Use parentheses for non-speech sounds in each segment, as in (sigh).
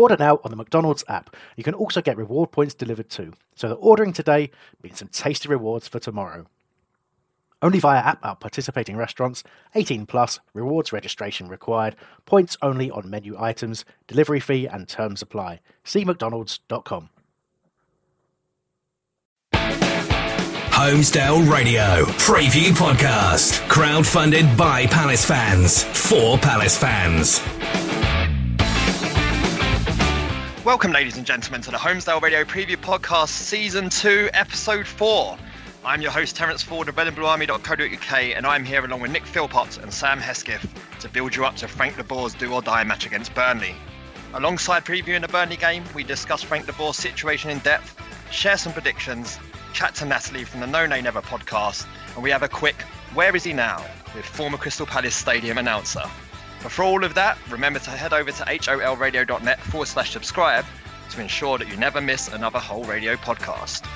Order now on the McDonald's app. You can also get reward points delivered too. So the ordering today means some tasty rewards for tomorrow. Only via app at participating restaurants. 18 plus. Rewards registration required. Points only on menu items. Delivery fee and terms apply. See mcdonalds.com. Holmesdale Radio Preview Podcast. Crowdfunded by Palace fans. For Palace fans. Welcome, ladies and gentlemen, to the Holmesdale Radio Preview Podcast, Season 2, Episode 4. I'm your host, Terence Ford of redandbluearmy.co.uk, and I'm here along with Nick Philpott and Sam Hesketh to build you up to Frank de Boer's do or die match against Burnley. Alongside previewing the Burnley game, we discuss Frank de Boer's situation in depth, share some predictions, chat to Natalie from the No Nay Never podcast, and we have a quick Where is he now? with former Crystal Palace Stadium announcer. But for all of that, remember to head over to holradio.net forward slash subscribe to ensure that you never miss another HOL radio podcast.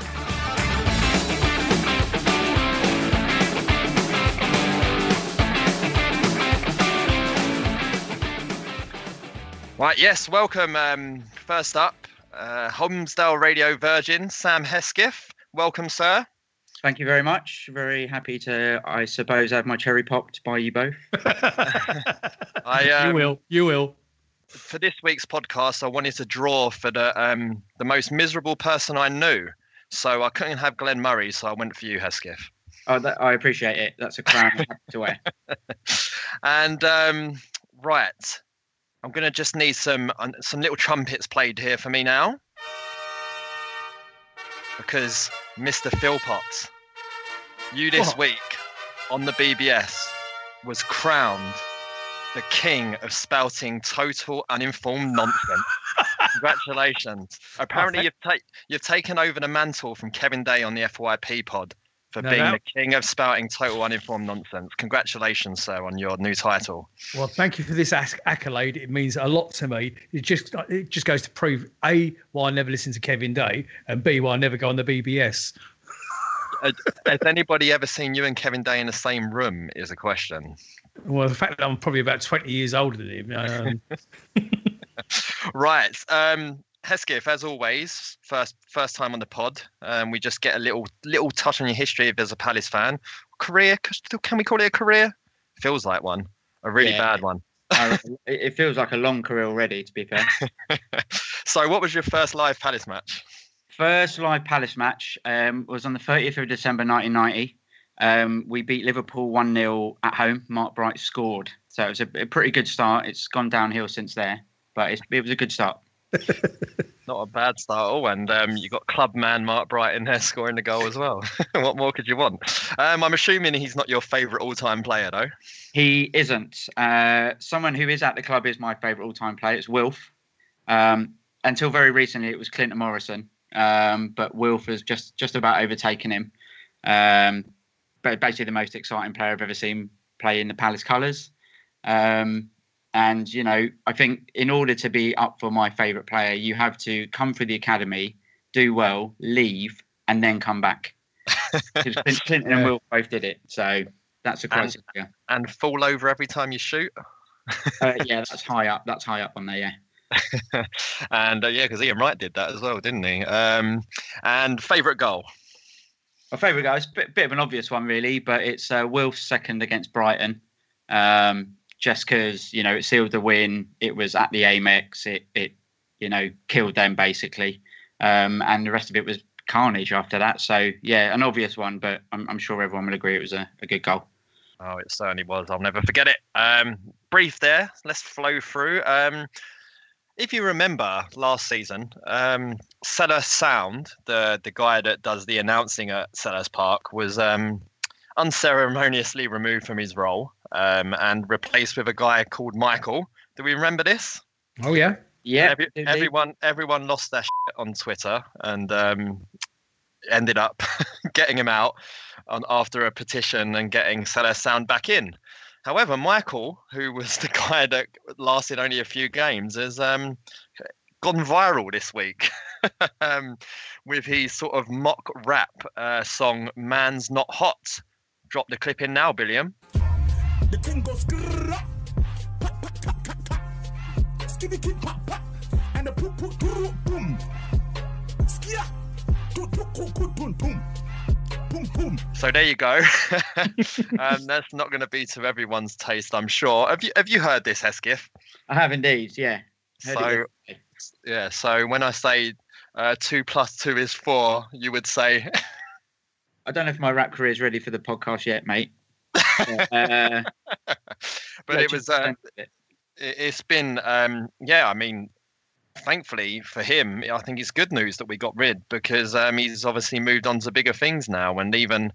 Right, yes, welcome. Um, first up, uh, Radio Virgin, Sam Hesketh. Welcome, sir. Thank you very much. Very happy to, I suppose, have my cherry popped by you both. (laughs) I, um, you will. You will. For this week's podcast, I wanted to draw for the um, the most miserable person I knew. So I couldn't have Glenn Murray, so I went for you, Hesketh. Oh, that, I appreciate it. That's a crown I have to wear. (laughs) And um, right, I'm gonna just need some uh, some little trumpets played here for me now, because Mr. Philpott, you this What? week on the BBS was crowned the king of spouting total uninformed nonsense. (laughs) Congratulations! Apparently, you've ta- you've taken over the mantle from Kevin Day on the FYP pod for No being doubt. the king of spouting total uninformed nonsense. Congratulations, sir, on your new title. Well, thank you for this acc- accolade. It means a lot to me. It just it just goes to prove a why I never listen to Kevin Day, and b why I never go on the BBS. Uh, Has anybody ever seen you and Kevin Day in the same room? Is a question. Well, the fact that I'm probably about 20 years older than him. Um, (laughs) Right. Um, Hesketh, as always, first first time on the pod. Um, we just get a little little touch on your history if there's a Palace fan. Career? Can we call it a career? Feels like one. A really Yeah. bad one. (laughs) I- it it feels like a long career already, to be fair. (laughs) So, what was your first live Palace match? First live Palace match um, was on the 30th of December 1990. Um, we beat Liverpool 1 0 at home. Mark Bright scored. So it was a, a pretty good start. It's gone downhill since there, but it's, it was a good start. (laughs) Not a bad start at all, and um, you got club man Mark Bright in there scoring the goal as well. (laughs) what more could you want? Um, I'm assuming he's not your favourite all-time player, though. He isn't. Uh, someone who is at the club is my favourite all-time player. It's Wilf. Um, until very recently, it was Clinton Morrison, um, but Wilf has just just about overtaken him. Um, but basically, the most exciting player I've ever seen play in the Palace colours. Um, and you know, I think in order to be up for my favourite player, you have to come through the academy, do well, leave, and then come back. (laughs) Clin- Clinton and Yeah. Wilf both did it, so that's a criteria. And fall over every time you shoot. Uh, yeah, that's high up. That's high up on there. Yeah. (laughs) and uh, yeah, because Ian Wright did that as well, didn't he? Um, and favourite goal. My favourite goal, is a bit, bit of an obvious one, really, but it's uh, Wilf's second against Brighton. Um, just because you know it sealed the win. It was at the Amex. It it you know killed them basically, um, and the rest of it was carnage after that. So yeah, an obvious one, but I'm, I'm sure everyone will agree it was a, a good goal. Oh, it certainly was. I'll never forget it. Um, brief there. Let's flow through. Um, if you remember last season, um, Sellers Sound, the the guy that does the announcing at Selhurst Park, was um, unceremoniously removed from his role um, and replaced with a guy called Michael. Do we remember this? Oh yeah, Yeah, Every, everyone everyone lost their shit on Twitter and um, ended up (laughs) getting him out on, after a petition and getting Sellers Sound back in. However, Michael, who was (laughs) the guy that lasted only a few games, has um, gone viral this week (laughs) um, with his sort of mock rap uh, song "Man's Not Hot." Drop the clip in now, Billiam. The goes and the boom boom. Boom boom. So there you go. (laughs) um, that's not going to be to everyone's taste, I'm sure. Have you have you heard this, Hesketh? I have indeed. Yeah. Heard So yeah, so when I say uh, two plus two is four, you would say (laughs) I don't know if my rap career is ready for the podcast yet, mate. uh, (laughs) but it was uh, it, it's been um yeah i mean thankfully for him i think it's good news that we got rid because um he's obviously moved on to bigger things now and even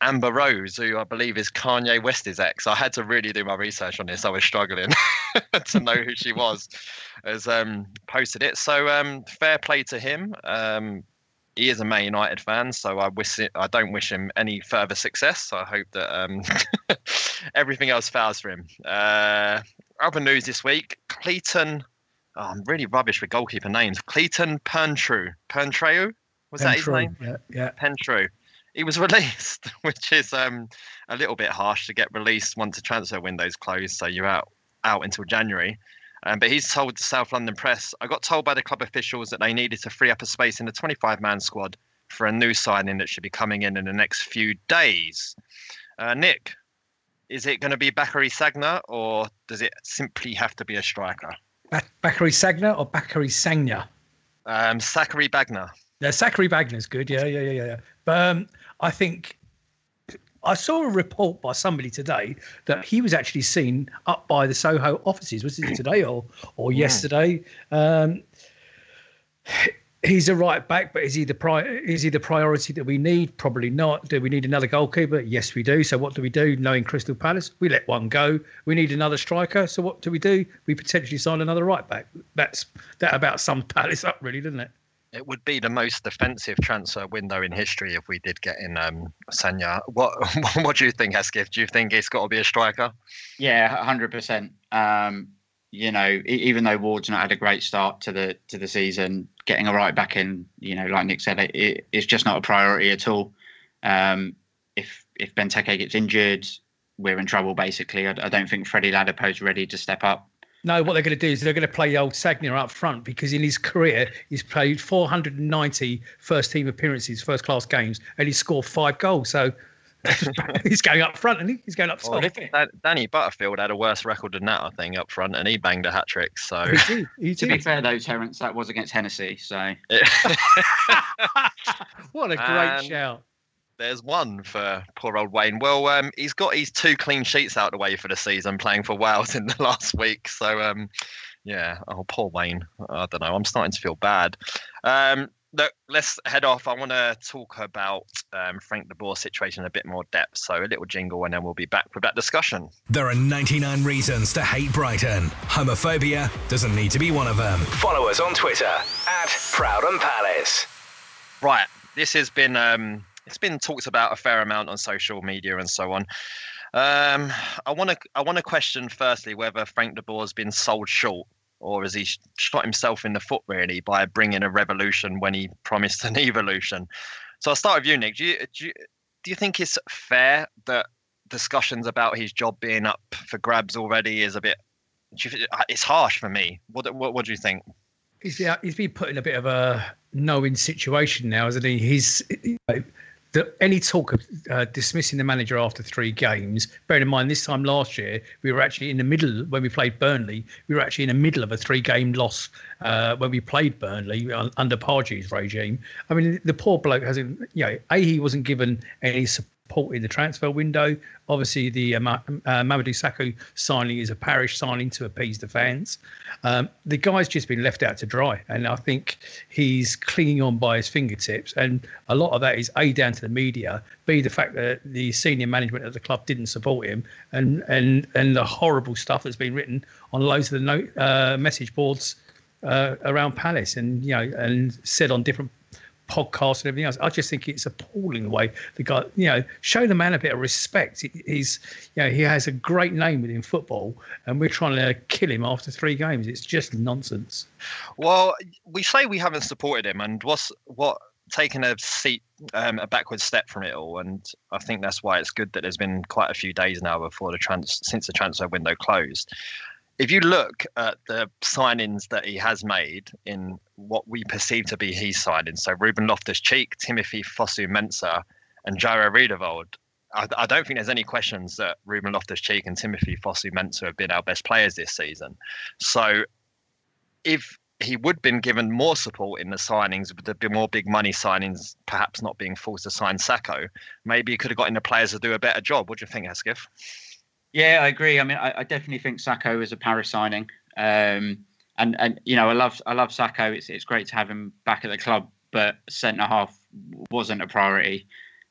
amber rose who i believe is kanye west's ex i had to really do my research on this i was struggling (laughs) to know who she was has um posted it so um fair play to him um he is a Man United fan, so I wish it, I don't wish him any further success. So I hope that um, (laughs) everything else fails for him. Uh, other news this week: Clayton. Oh, I'm really rubbish with goalkeeper names. Clayton Perntrew. Perntrew was that his name? Yeah, yeah. Pentrew. He was (laughs) released, which is um, a little bit harsh to get released once the transfer window's closed, so you're out out until January. Um, but he's told the South London Press, I got told by the club officials that they needed to free up a space in the 25 man squad for a new signing that should be coming in in the next few days. Uh, Nick, is it going to be Bakary Sagna or does it simply have to be a striker? Ba- Bakary Sagna or Bakary Sagna? Um, Zachary Bagner. Yeah, Zachary Bagner's good. Yeah, yeah, yeah, yeah. yeah. But um, I think I saw a report by somebody today that he was actually seen up by the Soho offices. Was it today or or yesterday? Um, he's a right back, but is he the pri- is he the priority that we need? Probably not. Do we need another goalkeeper? Yes, we do. So what do we do? Knowing Crystal Palace, we let one go. We need another striker. So what do we do? We potentially sign another right back. That's that about sums Palace up, really, doesn't it? It would be the most defensive transfer window in history if we did get in um, Sagna. What (laughs) What do you think, Hesketh? Do you think it's got to be a striker? Yeah, hundred percent. You know, even though Ward's not had a great start to the to the season, getting a right back in, you know, like Nick said, it, it, it's just not a priority at all. Um, if if Benteke gets injured, we're in trouble. Basically, I, I don't think Freddie Ladapo's ready to step up. No, what they're going to do is they're going to play old Sagna up front because in his career he's played 490 first team appearances, first class games, and he's scored five goals. So (laughs) he's going up front, and he? he's going up Well, top. Dan- Danny Butterfield had a worse record than that, I think, up front, and he banged a hat trick. So He did. He To be fair though, Terence, that was against Hennessy, so (laughs) what a great And- shout! there's one for poor old Wayne. Well, um, he's got his two clean sheets out of the way for the season, playing for Wales (laughs) in the last week. So, um, yeah, oh, poor Wayne. I don't know. I'm starting to feel bad. Um, look, let's head off. I want to talk about um, Frank de Boer situation in a bit more depth. So, a little jingle, and then we'll be back with that discussion. There are 99 reasons to hate Brighton. Homophobia doesn't need to be one of them. Follow us on Twitter at Proud and Palace. Right. This has been um, it's been talked about a fair amount on social media and so on. Um, I want to I want to question firstly whether Frank de Boer's been sold short or has he shot himself in the foot really by bringing a revolution when he promised an (laughs) evolution. So I'll start with you, Nick. Do you do you, do you think it's fair that discussions about his job being up for grabs already is a bit? you, uh, it's harsh for me. What, what what do you think? He's uh, he's been put in a bit of a knowing situation now, isn't he? He's the, any talk of uh, dismissing the manager after three games, bearing in mind this time last year we were actually in the middle when we played Burnley. We were actually in the middle of a three-game loss uh, when we played Burnley under Pardew's regime. I mean, the poor bloke hasn't. You know, a he wasn't given any support in the transfer window. Obviously, the uh, uh, Mamadou Sakho signing is a parish signing to appease the fans. Um, the guy's just been left out to dry, and I think he's clinging on by his fingertips. And a lot of that is a down to the media, b the fact that the senior management of the club didn't support him, and and and the horrible stuff that's been written on loads of the note, uh, message boards. Uh, around Palace and you know and said on different podcasts and everything else. I just think it's appalling the way the guy, you know, show the man a bit of respect. He's, you know, he has a great name within football, and we're trying to kill him after three games. It's just nonsense. Well, we say we haven't supported him, and what's what taking a seat, um, a backward step from it all, and I think that's why it's good that there's been quite a few days now before the trans since the transfer window closed if you look at the signings that he has made in what we perceive to be his signings, so Ruben Loftus Cheek, Timothy Fosu-Mensah, and Jairo Riedewald, I, I, don't think there's any questions that Ruben Loftus Cheek and Timothy Fosu-Mensah have been our best players this season. So if he would have been given more support in the signings, with the more big money signings, perhaps not being forced to sign Sakho, maybe he could have gotten the players to do a better job. What do you think, Hesketh? Yeah, I agree. I mean, I, I definitely think Sakho is a Parish signing. Um, and and you know, I love I love Sakho. It's it's great to have him back at the club, but centre half wasn't a priority.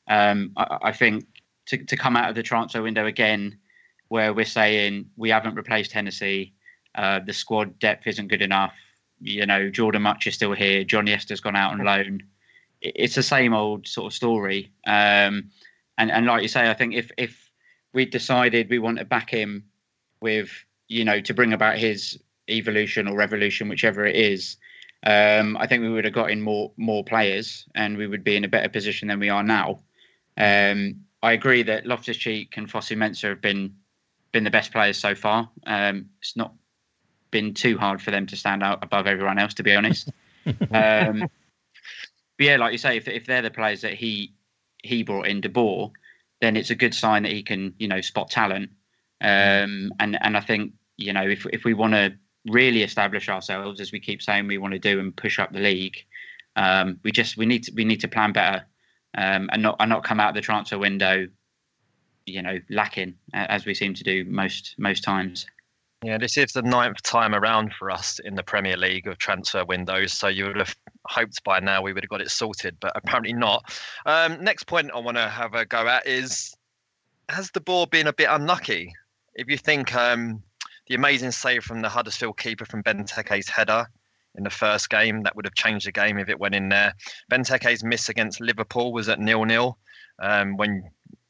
Um, I, I, think to to come out of the transfer window again, where we're saying we haven't replaced Hennessy, uh, the squad depth isn't good enough. You know, Jordon Mutch is still here. John Yester's gone out on loan. It's the same old sort of story. Um, and and like you say, I think if if we decided we want to back him with, you know, to bring about his evolution or revolution, whichever it is, um, I think we would have got in more more players and we would be in a better position than we are now. Um, I agree that Loftus Cheek and Fosu-Mensah have been been the best players so far. Um, it's not been too hard for them to stand out above everyone else, to be honest. (laughs) um, but yeah, like you say, if if they're the players that he he brought in, De Boer, then it's a good sign that he can, you know, spot talent. Um, and and I think you know if if we want to really establish ourselves as we keep saying we want to do and push up the league, um, we just we need to we need to plan better um, and not and not come out of the transfer window, you know, lacking as we seem to do most most times. Yeah, this is the ninth time around for us in the Premier League of transfer windows. So you would have hoped by now we would have got it sorted, but apparently not. Um, next point I want to have a go at is has De Boer been a bit unlucky? If you think um, the amazing save from the Huddersfield keeper from Benteke's header in the first game, that would have changed the game if it went in there. Benteke's miss against Liverpool was at nil nil. Um, when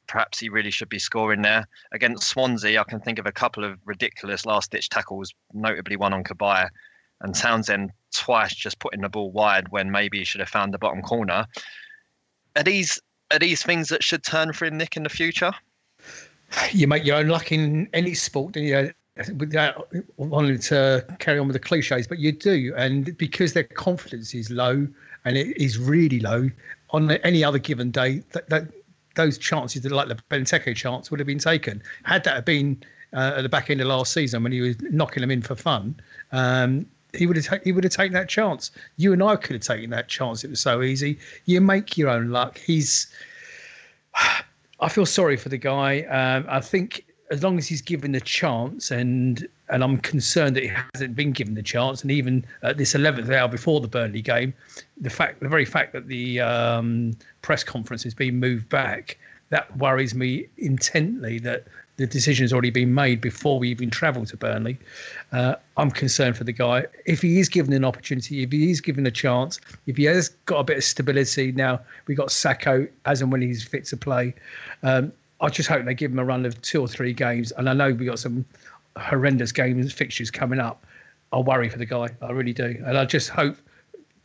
perhaps he really should be scoring there. Against Swansea, I can think of a couple of ridiculous last ditch tackles, notably one on Cabaye and Townsend twice just putting the ball wide when maybe he should have found the bottom corner. Are these are these things that should turn for him, Nick, in the future? You make your own luck in any sport, you know, without wanting to carry on with the cliches, but you do. And because their confidence is low and it is really low, on any other given day, that, that those chances, that like the Benteke chance, would have been taken. Had that have been uh, at the back end of last season when he was knocking them in for fun, um, he would have ta- he would have taken that chance. You and I could have taken that chance. It was so easy. You make your own luck. He's. (sighs) I feel sorry for the guy. Um, I think as long as he's given the chance, and and I'm concerned that he hasn't been given the chance, and even at this 11th hour before the Burnley game, the fact, the very fact that the um, press conference has been moved back, that worries me intently. That the decision has already been made before we even travel to Burnley. Uh, I'm concerned for the guy. If he is given an opportunity, if he is given a chance, if he has got a bit of stability now, we got Sakho as and when he's fit to play. Um, I just hope they give him a run of two or three games. And I know we got some horrendous games fixtures coming up. I worry for the guy. I really do. And I just hope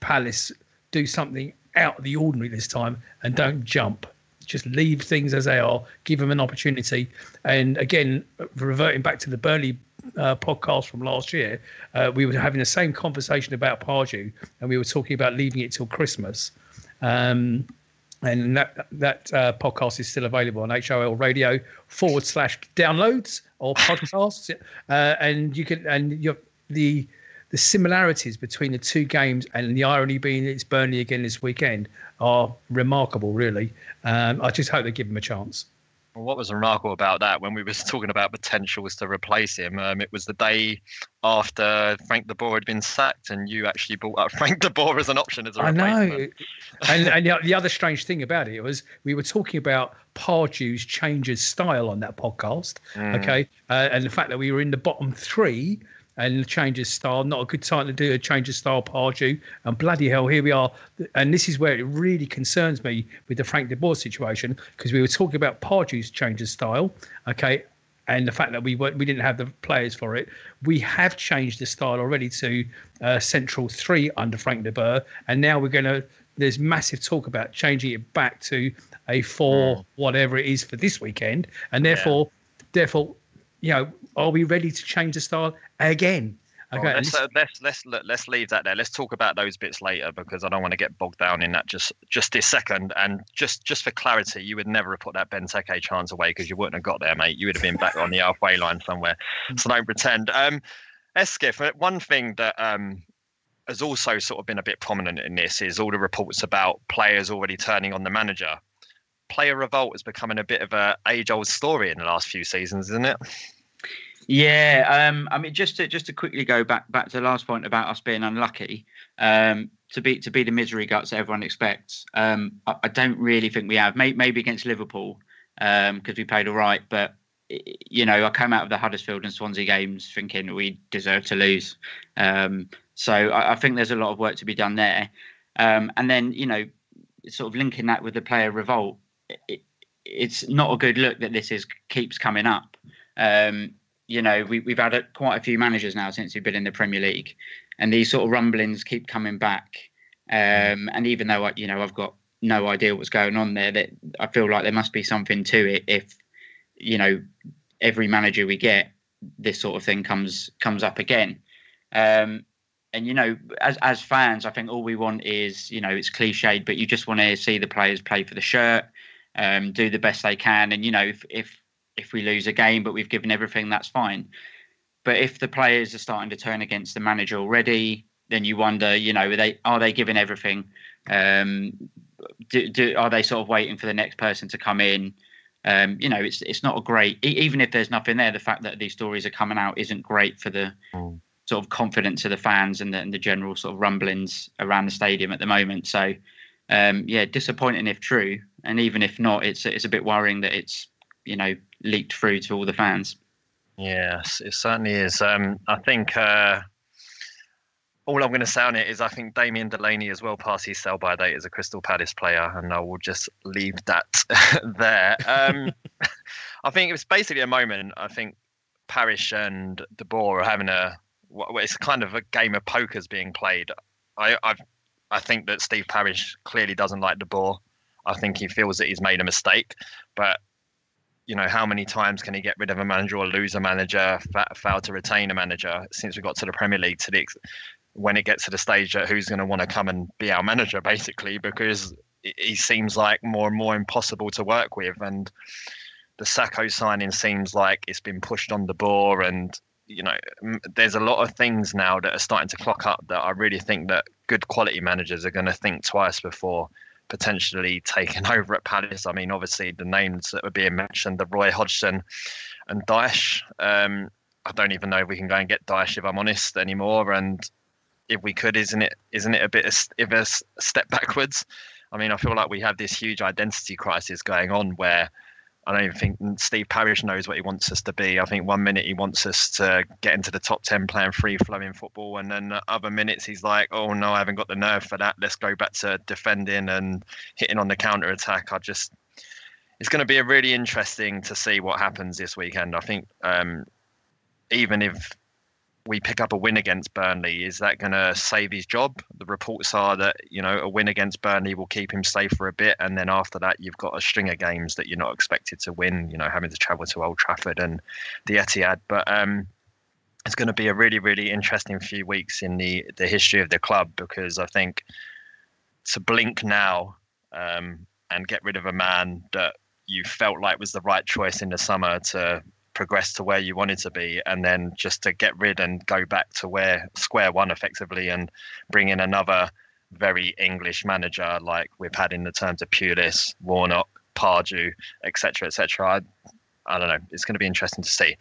Palace do something out of the ordinary this time and don't jump. Just leave things as they are. Give them an opportunity. And again, reverting back to the Burnley uh, podcast from last year, uh, we were having the same conversation about Pardew, and we were talking about leaving it till Christmas. Um, and that that uh, podcast is still available on HOL Radio forward slash downloads or podcasts, (laughs) uh, and you can and you the the similarities between the two games and the irony being it's Burnley again this weekend are remarkable. Really, um, I just hope they give them a chance. Well, what was remarkable about that when we was (laughs) talking about potentials to replace him, um, it was the day after Frank de Boer had been sacked, and you actually brought up (laughs) Frank de Boer as an option as a I know. and (laughs) and the, the other strange thing about it was we were talking about Pardew's changes style on that podcast. Mm. Okay. Uh, and the fact that we were in the bottom three and the changes style, not a good time to do a change of style Pardew. And bloody hell, here we are. And this is where it really concerns me with the Frank de Boer situation because we were talking about Pardew's change of style. Okay. And the fact that we weren't, we didn't have the players for it, we have changed the style already to uh, central three under Frank de Boer, and now we're going to there's massive talk about changing it back to a four whatever it is for this weekend and therefore therefore you know are we ready to change the style again okay let's, uh, let's let's let- let's leave that there. Let's talk about those bits later because I don't want to get bogged down in that just just this second. And just just for clarity, you would never have put that Benteke chance away because you wouldn't have got there, mate. You would have been back on the (laughs) halfway line somewhere. So don't pretend. Um, Hesketh, one thing that um has also sort of been a bit prominent in this is all the reports about players already turning on the manager. Player revolt is becoming a bit of a age-old story in the last few seasons, isn't it? Yeah, um, I mean, just to just to quickly go back back to the last point about us being unlucky, um, to be to be the misery guts that everyone expects. Um, I, I don't really think we have. Maybe, maybe against Liverpool because we played all right, but you know, I came out of the Huddersfield and Swansea games thinking we deserve to lose. Um, so I, I think there's a lot of work to be done there. Um, and then you know, sort of linking that with the player revolt, it, it's not a good look that this is keeps coming up. Um, you know, we, we've had a, quite a few managers now since we've been in the Premier League, and these sort of rumblings keep coming back. Um, and even though I, you know I've got no idea what's going on there, that I feel like there must be something to it. If you know, every manager we get, this sort of thing comes comes up again. Um, and you know, as as fans, I think all we want is you know it's cliched, but you just want to see the players play for the shirt, um, do the best they can, and you know if if if we lose a game, but we've given everything, that's fine. But if the players are starting to turn against the manager already, then you wonder, you know, are they are they giving everything? Um, do, do, are they sort of waiting for the next person to come in? Um, you know, it's it's not a great. Even if there's nothing there, the fact that these stories are coming out isn't great for the sort of confidence of the fans and the, and the general sort of rumblings around the stadium at the moment. So, um, yeah, disappointing if true, and even if not, it's it's a bit worrying that it's you know leaked through to all the fans. Yes, it certainly is. Um, I think uh, all I'm going to say on it is I think Damien Delaney is well past his sell by date as a Crystal Palace player, and I will just leave that (laughs) there. Um, (laughs) I think it was basically a moment. I think Parish and De Boer are having a. well, It's kind of a game of poker's being played. I i I think that Steve Parish clearly doesn't like De Boer. I think he feels that he's made a mistake, but you know, how many times can he get rid of a manager or lose a manager, fa- fail to retain a manager since we got to the Premier League to the when it gets to the stage that who's going to want to come and be our manager basically because he- seems like more and more impossible to work with and the Sakho signing seems like it's been pushed on De Boer and you know there's a lot of things now that are starting to clock up that I really think that good quality managers are going to think twice before potentially taken (laughs) over at Palace. I mean, obviously the names that were being mentioned, the Roy Hodgson and Dyche. Um, I don't even know if we can go and get Dyche if I'm honest anymore. And if we could, isn't it isn't it a bit of, of step backwards? I mean, I feel like we have this huge identity crisis going on where I don't even think Steve Parish knows what he wants us to be. I think one minute he wants us to get into the top 10 playing free flowing football. And then other minutes he's like, oh no, I haven't got the nerve for that. Let's go back to defending and hitting on the counter attack. I just, it's going to be a really interesting to see what happens this weekend. I think um, even if we pick up a win against Burnley, is that going to save his job? The reports are that you know a win against Burnley will keep him safe for a bit, and then after that, you've got a string of games that you're not expected to win. You know, having to travel to Old Trafford and the Etihad, but um, it's going to be a really, really interesting few weeks in the the history of the club because I think to blink now, um, and get rid of a man that you felt like was the right choice in the summer to progress to where you wanted to be, and then just to get rid and go back to where square one effectively and bring in another very English manager like we've had in the terms of Pulis, Warnock, Pardew, etc., etc. I, I don't know. It's going to be interesting to see.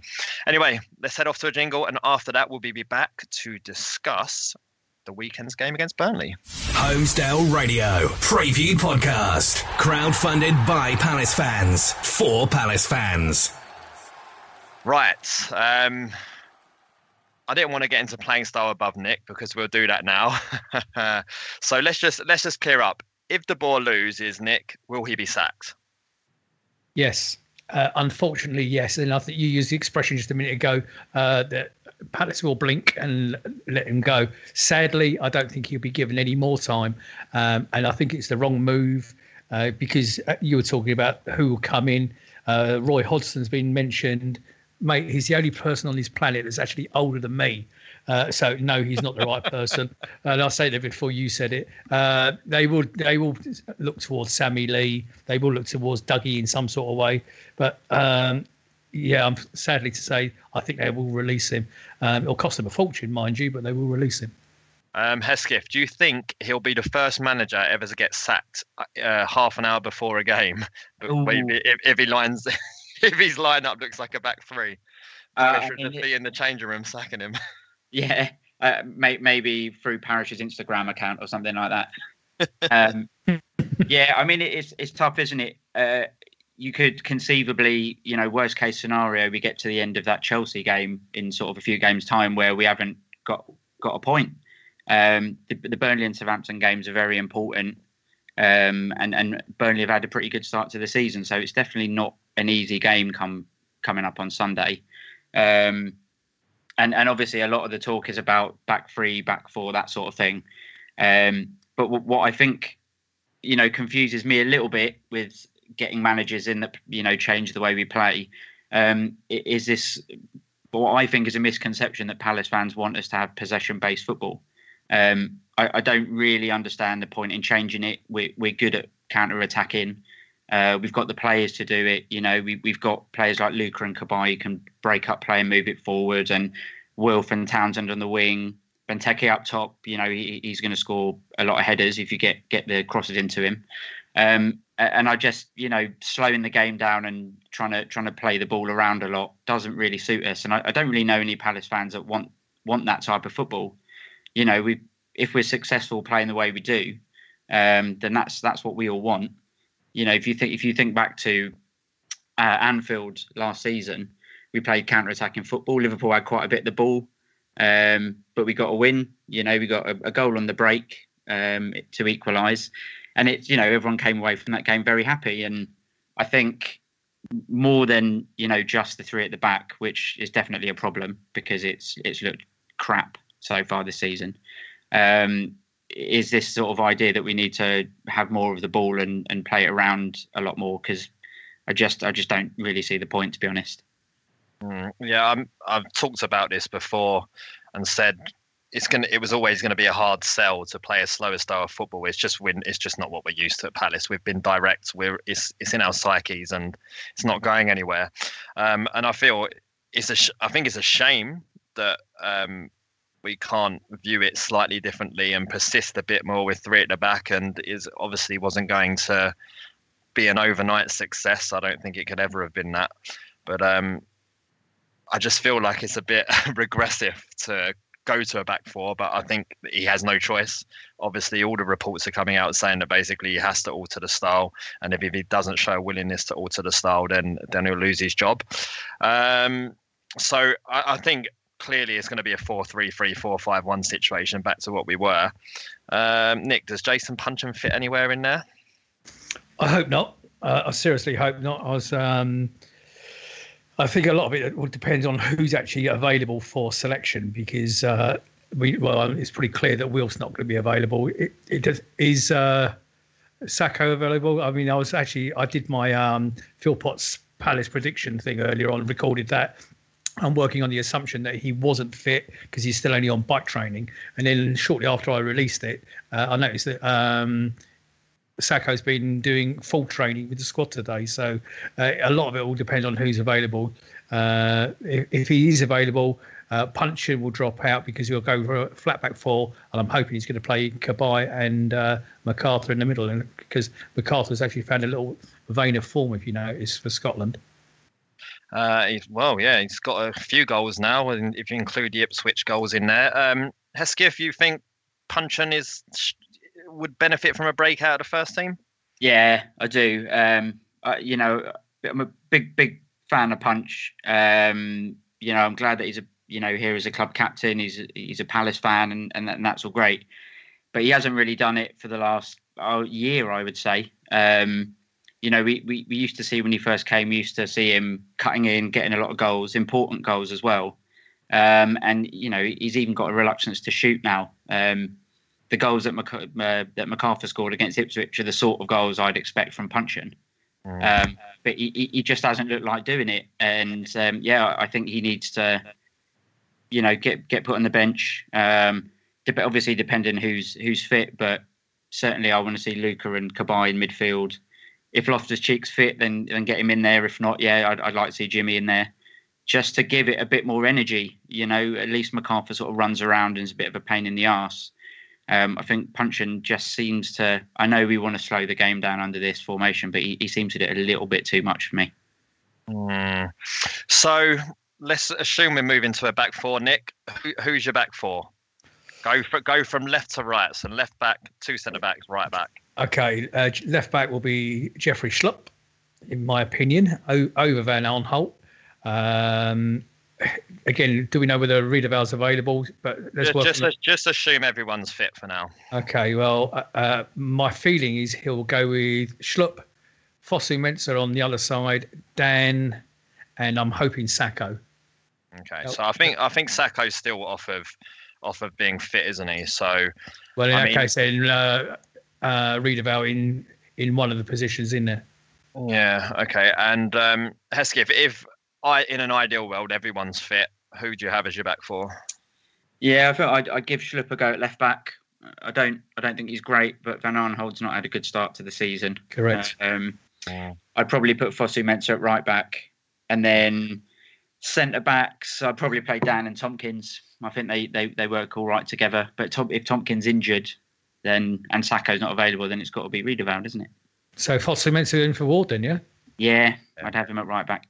Anyway, let's head off to a jingle, and after that, we'll be back to discuss the weekend's game against Burnley. Holmesdale Radio Preview Podcast. Crowdfunded by Palace fans for Palace fans. Right. Um, I didn't want to get into playing style above Nick because we'll do that now. (laughs) so let's just let's just clear up. If De Boer loses, Nick, will he be sacked? Yes. Uh, unfortunately, yes. And I think you used the expression just a minute ago uh, that Palace will blink and let him go. Sadly, I don't think he'll be given any more time. Um, and I think it's the wrong move uh, because uh, you were talking about who will come in. Uh, Roy Hodgson's been mentioned mate, he's the only person on this planet that's actually older than me. Uh, so no, he's not the right person. (laughs) and I'll say that before you said it. Uh, they will they will look towards Sammy Lee. They will look towards Dougie in some sort of way. But um, yeah, I'm sadly to say, I think they will release him. Um, it'll cost them a fortune, mind you, but they will release him. Um, Hesketh, do you think he'll be the first manager ever to get sacked uh, half an hour before a game? (laughs) If, if he lines (laughs) if his lineup looks like a back three. Uh, should just be in the changing room sacking him. (laughs) Yeah, uh, may, maybe through Parish's Instagram account or something like that. um, (laughs) yeah, I mean it's it's tough, isn't it? Uh, you could conceivably, you know, worst case scenario, we get to the end of that Chelsea game in sort of a few games' time where we haven't got got a point. Um, the, the Burnley and Southampton games are very important, um, and and Burnley have had a pretty good start to the season, so it's definitely not an easy game come coming up on Sunday. Um, and and obviously a lot of the talk is about back three, back four, that sort of thing. Um, but w- what I think, you know, confuses me a little bit with getting managers in that you know change the way we play um, is this what I think is a misconception that Palace fans want us to have possession-based football. Um, I, I, don't really understand the point in changing it. We're, we're good at counter-attacking. Uh, we've got the players to do it. You know, we, have got players like Luka and Cabaye who can break up play and move it forward, and Wilf and Townsend on the wing. Benteke up top. You know, he, he's going to score a lot of headers if you get get the crosses into him. Um, and I just, you know, slowing the game down and trying to trying to play the ball around a lot doesn't really suit us. And I, I don't really know any Palace fans that want want that type of football. You know, we if we're successful playing the way we do, um, then that's that's what we all want you know, if you think if you think back to uh, Anfield last season, we played counter-attacking football. Liverpool had quite a bit of the ball, um, but we got a win. You know, we got a, a goal on the break um, to equalise, and it's you know everyone came away from that game very happy. And I think more than you know just the three at the back, which is definitely a problem because it's it's looked crap so far this season. Um, is this sort of idea that we need to have more of the ball and, and play it around a lot more because I just I just don't really see the point to be honest. Mm, yeah, I'm, I've talked about this before and said it's gonna it was always going to be a hard sell to play a slower style of football. It's just when it's just not what we're used to at Palace. We've been direct. We're it's it's in our psyches and it's not going anywhere. Um, and I feel it's a sh- I think it's a shame that um, we can't view it slightly differently and persist a bit more with three at the back and is obviously wasn't going to be an overnight success. I don't think it could ever have been that. But um, I just feel like it's a bit (laughs) regressive to go to a back four, but I think he has no choice. Obviously, all the reports are coming out saying that basically he has to alter the style, and if, he doesn't show a willingness to alter the style, then then he'll lose his job. Um, so I, I, think clearly it's going to be a 4-3-3, 4-5-1 situation back to what we were. Um, Nick, does Jason Puncheon fit anywhere in there? I hope not. Uh, I seriously hope not. I was. Um, I think a lot of it will depend on who's actually available for selection because uh, we well, it's pretty clear that Will's not going to be available. It, it does, is uh, Sakho available? I mean, I was actually I did my um, Philpott's Palace prediction thing earlier on, recorded that, I'm working on the assumption that he wasn't fit because he's still only on bike training. And then shortly after I released it, uh, I noticed that um, Sakho's been doing full training with the squad today, so uh, a lot of it will depend on who's available. Uh, if, if, he is available, uh, Puncheon will drop out because he'll go for a flat back four, and I'm hoping he's going to play Cabaye and uh, McArthur in the middle, and because McArthur's actually found a little vein of form, if you notice, for Scotland. Uh, well, yeah, he's got a few goals now, and if you include the Ipswich goals in there, um, if you think Puncheon is would benefit from a breakout of the first team? Yeah, I do. Um, you know, I'm a big, big fan of Punch. Um, you know, I'm glad that he's a you know here as a club captain. He's he's a Palace fan, and and, and that's all great. But he hasn't really done it for the last oh, year, I would say. Um, you know, we, we, we used to see when he first came, we used to see him cutting in, getting a lot of goals, important goals as well. Um, and you know, he's even got a reluctance to shoot now. Um, the goals that, Mac- uh, that McArthur scored against Ipswich are the sort of goals I'd expect from Puncheon. Mm. Um, but he, he just hasn't looked like doing it. And um, yeah, I think he needs to, you know, get get put on the bench. Um, obviously, depending who's who's fit, but certainly I want to see Luka and Cabaye in midfield. If Loftus Cheek's fit, then then get him in there. If not, yeah, I'd, I'd like to see Jimmy in there just to give it a bit more energy. You know, at least McArthur sort of runs around and is a bit of a pain in the ass. Um, I think Puncheon just seems to. I know we want to slow the game down under this formation, but he, he seems to do it a little bit too much for me. Mm. So let's assume we're moving to a back four. Nick, Who, who's your back four? Go for, go from left to right. So left back, two centre backs, right back. Okay, uh, left back will be Jeffrey Schlupp, in my opinion, over Van Aanholt. Um, again, do we know whether Riedewald's available? But let's just just, just, assume everyone's fit for now. Okay. Well, uh, uh, my feeling is he'll go with Schlupp, Fosu-Mensah on the other side, Dann, and I'm hoping Sakho. Okay. So I think I think Sakho's still off of off of being fit, isn't he? So. Well, in I that mean, case, then uh, uh, Riedewald in in one of the positions in there. Yeah. Okay. And um, Hesketh, if if I in an ideal world, everyone's fit. Who do you have as your back four? Yeah, I think I'd, I'd give Schlupp a go at left back. I don't I don't think he's great, but Van Aanholt's not had a good start to the season. Correct. Uh, um, I'd probably put Fosu-Mensah at right back, and then centre backs. I'd probably play Dann and Tomkins. I think they they, they work all right together. But Tom, if Tomkins injured, then and Sakho's not available, then it's got to be Riedewald, isn't it? So Fosu-Mensah in for Ward, then, yeah. Yeah, I'd have him at right back.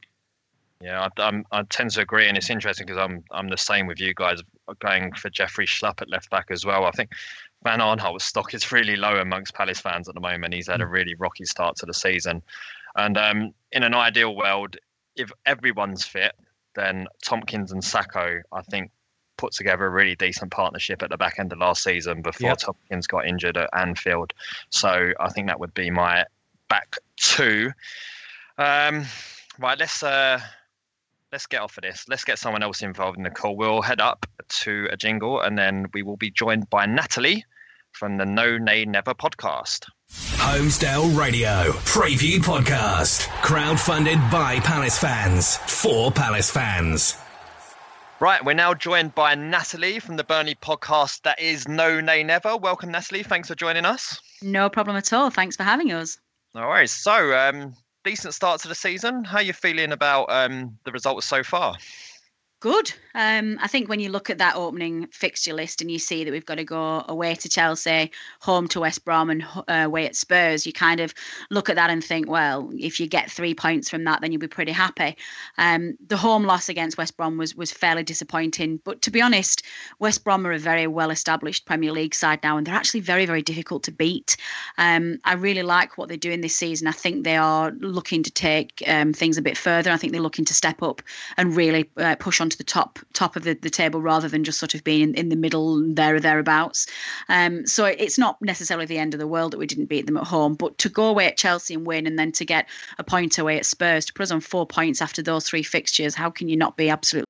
Yeah, I, I'm, I tend to agree, and it's interesting because I'm I'm the same with you guys, going for Jeffrey Schlupp at left back as well. I think Van Aanholt's stock is really low amongst Palace fans at the moment. He's had a hmm. really rocky start to the season, and um, in an ideal world, if everyone's fit, then Tomkins and Sakho, I think, put together a really decent partnership at the back end of last season before yep. Tomkins got injured at Anfield. So I think that would be my back two. Um, right, let's. Uh, let's get off of this. Let's get someone else involved in the call. We'll head up to a jingle and then we will be joined by Natalie from the No Nay Never podcast. Holmesdale Radio Preview Podcast. Crowdfunded by Palace fans for Palace fans. Right, we're now joined by Natalie from the Burnley podcast that is No Nay Never. Welcome, Natalie. Thanks for joining us. No problem at all. Thanks for having us. No worries. So, um, decent start to the season. How are you feeling about um, the results so far? Good. Um, I think when you look at that opening fixture list and you see that we've got to go away to Chelsea, home to West Brom, and uh, away at Spurs, you kind of look at that and think, well, if you get three points from that, then you'll be pretty happy. Um, the home loss against West Brom was was fairly disappointing, but to be honest, West Brom are a very well established Premier League side now, and they're actually very very difficult to beat. Um, I really like what they're doing this season. I think they are looking to take um, things a bit further. I think they're looking to step up and really uh, push on the top top of the, the table rather than just sort of being in, in the middle there or thereabouts. Um, so it's not necessarily the end of the world that we didn't beat them at home, but to go away at Chelsea and win, and then to get a point away at Spurs to put us on four points after those three fixtures, how can you not be absolutely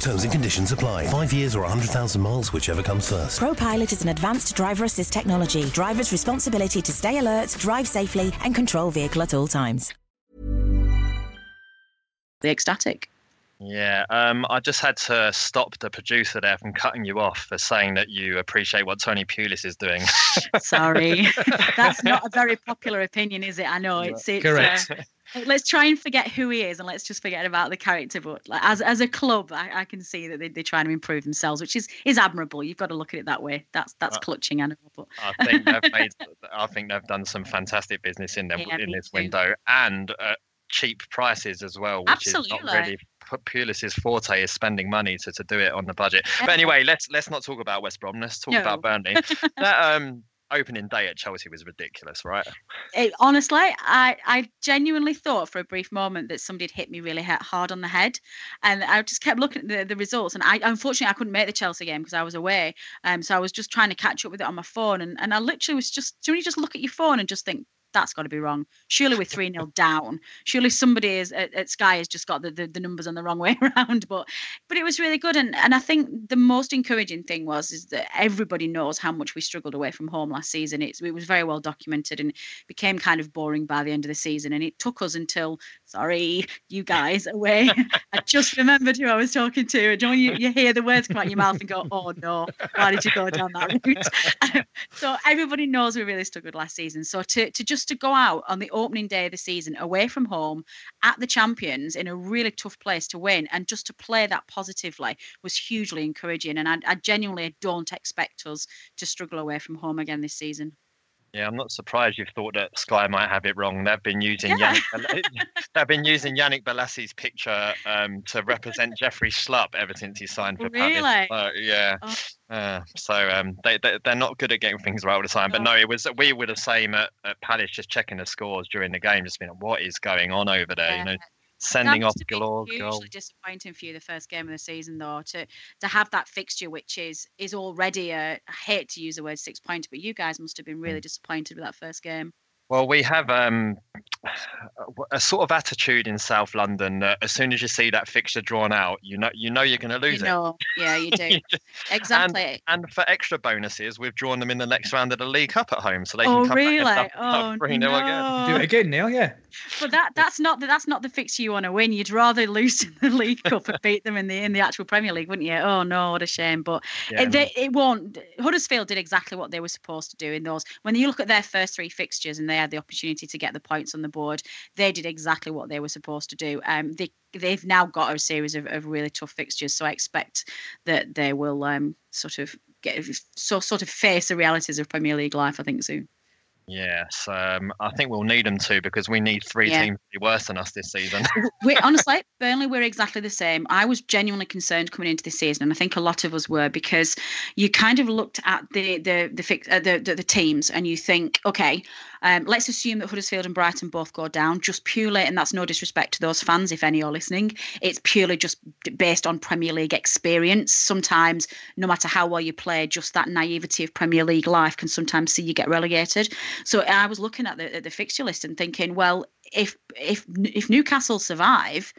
Terms and conditions apply. Five years or 100,000 miles, whichever comes first. ProPilot is an advanced driver assist technology. Driver's responsibility to stay alert, drive safely, and control vehicle at all times. The ecstatic. Yeah, um, I just had to stop the producer there from cutting you off for saying that you appreciate what Tony Pulis is doing. Sorry, (laughs) that's not a very popular opinion, is it? I know it's it's. Correct. Uh, let's try and forget who he is, and let's just forget about the character. But like, as as a club, I, I can see that they, they're trying to improve themselves, which is is admirable. You've got to look at it that way. That's that's Uh, clutching, I. But I think they've (laughs) made. I think they've done some fantastic business in them Yeah, in this too. window and at cheap prices as well, which is not really Pulis's forte is spending money to, to do it on the budget. But anyway, let's let's not talk about West Brom. Let's talk No. about Burnley. (laughs) that um opening day at Chelsea was ridiculous, right? it, honestly, I, I genuinely thought for a brief moment that somebody had hit me really hard on the head, and I just kept looking at the, the results. And I unfortunately I couldn't make the Chelsea game because I was away, um, so I was just trying to catch up with it on my phone, and, and I literally was just when you just look at your phone and just think that's got to be wrong. Surely we're three 0 down. Surely somebody is at, at Sky has just got the, the, the numbers on the wrong way (laughs) around. But but it was really good, and and I think the most encouraging thing was is that everybody knows how much we struggled away from home last season. It was very well documented and became kind of boring by the end of the season. And it took us until sorry you guys away. (laughs) I just remembered who I was talking to. And you, you hear the words come out of your mouth and go, oh no, why did you go down that route? (laughs) so everybody knows we really struggled last season. So to, to just to go out on the opening day of the season away from home at the champions in a really tough place to win and just to play that positively was hugely encouraging. And I, I genuinely don't expect us to struggle away from home again this season. Yeah, I'm not surprised you've thought that Sky might have it wrong. They've been using Yeah. Yannick, (laughs) they've been using Yannick Bolasie's picture um, to represent Jeffrey Schlupp ever since he signed for Really? Palace. So, yeah. Oh. Uh, so um, they, they they're not good at getting things right all the time. But No. no, it was we were the same at, at Palace, just checking the scores during the game, just being like, what is going on over there? You know, sending off must have been galore hugely goals. disappointing for you the first game of the season though to to have that fixture which is is already a I hate to use the word six pointer but you guys must have been really hmm. disappointed with that first game Well, we have um, a sort of attitude in South London that as soon as you see that fixture drawn out, you know you know you're going to lose you it. yeah you do (laughs) exactly And for extra bonuses, we've drawn them in the next round of the League Cup at home, so they Oh, can come really? back and Oh, up 3 0 again. Do it again Neil. yeah. but that that's not the, that's not the fixture you want to win you'd rather lose in (laughs) the League Cup and beat them in the in the actual Premier League wouldn't you oh no what a shame but Yeah. it, they, it won't Huddersfield did exactly what they were supposed to do in those when you look at their first three fixtures and they had the opportunity to get the points on the board they did exactly what they were supposed to do um they they've now got a series of, of really tough fixtures so i expect that they will um sort of get so sort of face the realities of Premier League life. I think soon. Yes, um, I think we'll need them to because we need three Yeah. teams to be worse than us this season. (laughs) we honestly, Burnley, we're exactly the same. I was genuinely concerned coming into this season, and I think a lot of us were because you kind of looked at the the the fix, uh, the, the the teams, and you think, okay, um, let's assume that Huddersfield and Brighton both go down, just purely, and that's no disrespect to those fans, if any are listening. It's purely just based on Premier League experience. Sometimes, no matter how well you play, just that naivety of Premier League life can sometimes see you get relegated. So I was looking at the at the fixture list and thinking, well, if if if Newcastle survive,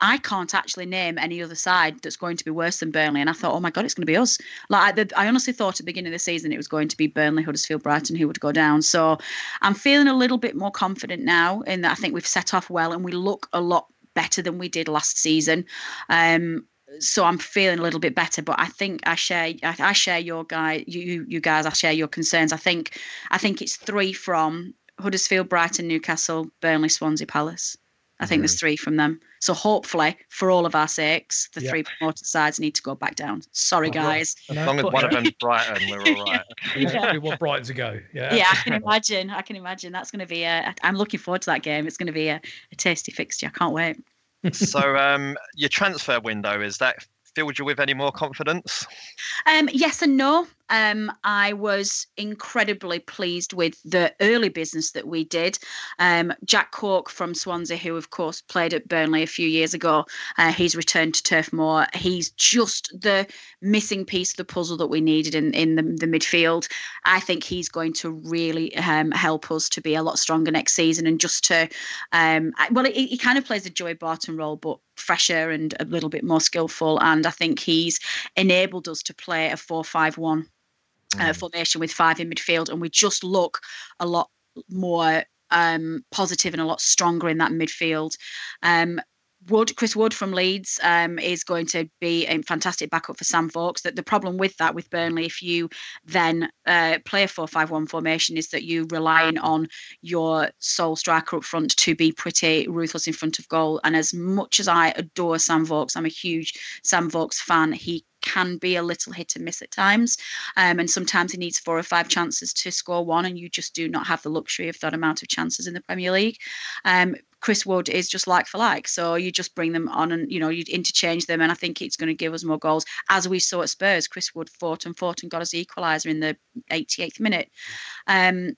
I can't actually name any other side that's going to be worse than Burnley. And I thought, oh my god, it's going to be us. Like I, I honestly thought at the beginning of the season it was going to be Burnley, Huddersfield, Brighton who would go down. So I'm feeling a little bit more confident now in that I think we've set off well and we look a lot better than we did last season. Um, so I'm feeling a little bit better, but I think I share I, I share your guy you you you guys I share your concerns. I think I think it's three from Huddersfield, Brighton, Newcastle, Burnley, Swansea, Palace. I think there's mm-hmm. three from them. So hopefully, for all of our sakes, the Yeah. three promoted sides need to go back down. Sorry, Oh, guys. as long as one of them's Brighton, we're all (laughs) right. Yeah, we want Brighton to go. Yeah. Yeah, I can imagine. I can imagine that's going to be a. I'm looking forward to that game. It's going to be a, a tasty fixture. I can't wait. So, um, your transfer window is that filled you with any more confidence? Um, yes and no. Um, I was incredibly pleased with the early business that we did. Um, Jack Cork from Swansea, who of course played at Burnley a few years ago, uh, he's returned to Turf Moor. He's just the missing piece of the puzzle that we needed in in the, the midfield. I think he's going to really um, help us to be a lot stronger next season and just to, um, well, he, he kind of plays a Joey Barton role, but fresher and a little bit more skillful. And I think he's enabled us to play a four-five-one uh, formation with five in midfield, and we just look a lot more um, positive and a lot stronger in that midfield. Um, Wood, Chris Wood from Leeds um, is going to be a fantastic backup for Sam Vokes. That the problem with that with Burnley, if you then uh, play a four-five-one formation, is that you relying on your sole striker up front to be pretty ruthless in front of goal. And as much as I adore Sam Vokes, I'm a huge Sam Vokes fan. He can be a little hit and miss at times. Um, and sometimes he needs four or five chances to score one, and you just do not have the luxury of that amount of chances in the Premier League. Um, Chris Wood is just like for like. So you just bring them on and, you know, you interchange them. And I think it's going to give us more goals. As we saw at Spurs, Chris Wood fought and fought and got us equaliser in the 88th minute. Um,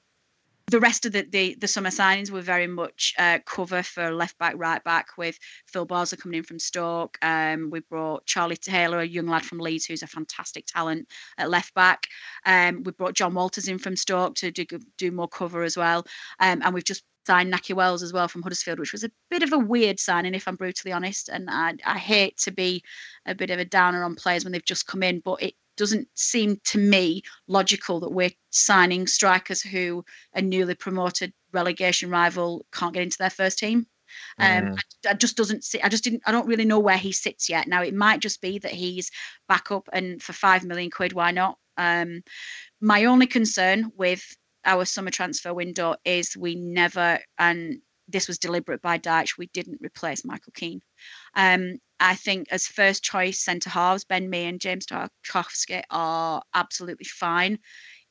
the rest of the, the the summer signings were very much uh, cover for left back, right back, with Phil Bardsley coming in from Stoke. Um, we brought Charlie Taylor, a young lad from Leeds, who's a fantastic talent at left back. Um, we brought Jon Walters in from Stoke to do do more cover as well. Um, and we've just signed Nahki Wells as well from Huddersfield, which was a bit of a weird signing, if I'm brutally honest. And I, I hate to be a bit of a downer on players when they've just come in, but it doesn't seem to me logical that we're signing strikers who a newly promoted relegation rival can't get into their first team. Um, I, I just doesn't see. I just didn't. I don't really know where he sits yet. Now it might just be that he's back up, and for five million quid, why not? Um, my only concern with our summer transfer window is we never, and this was deliberate by Dyche, we didn't replace Michael Keane. Um, I think as first choice centre halves, Ben Mee and James Tarkowski are absolutely fine.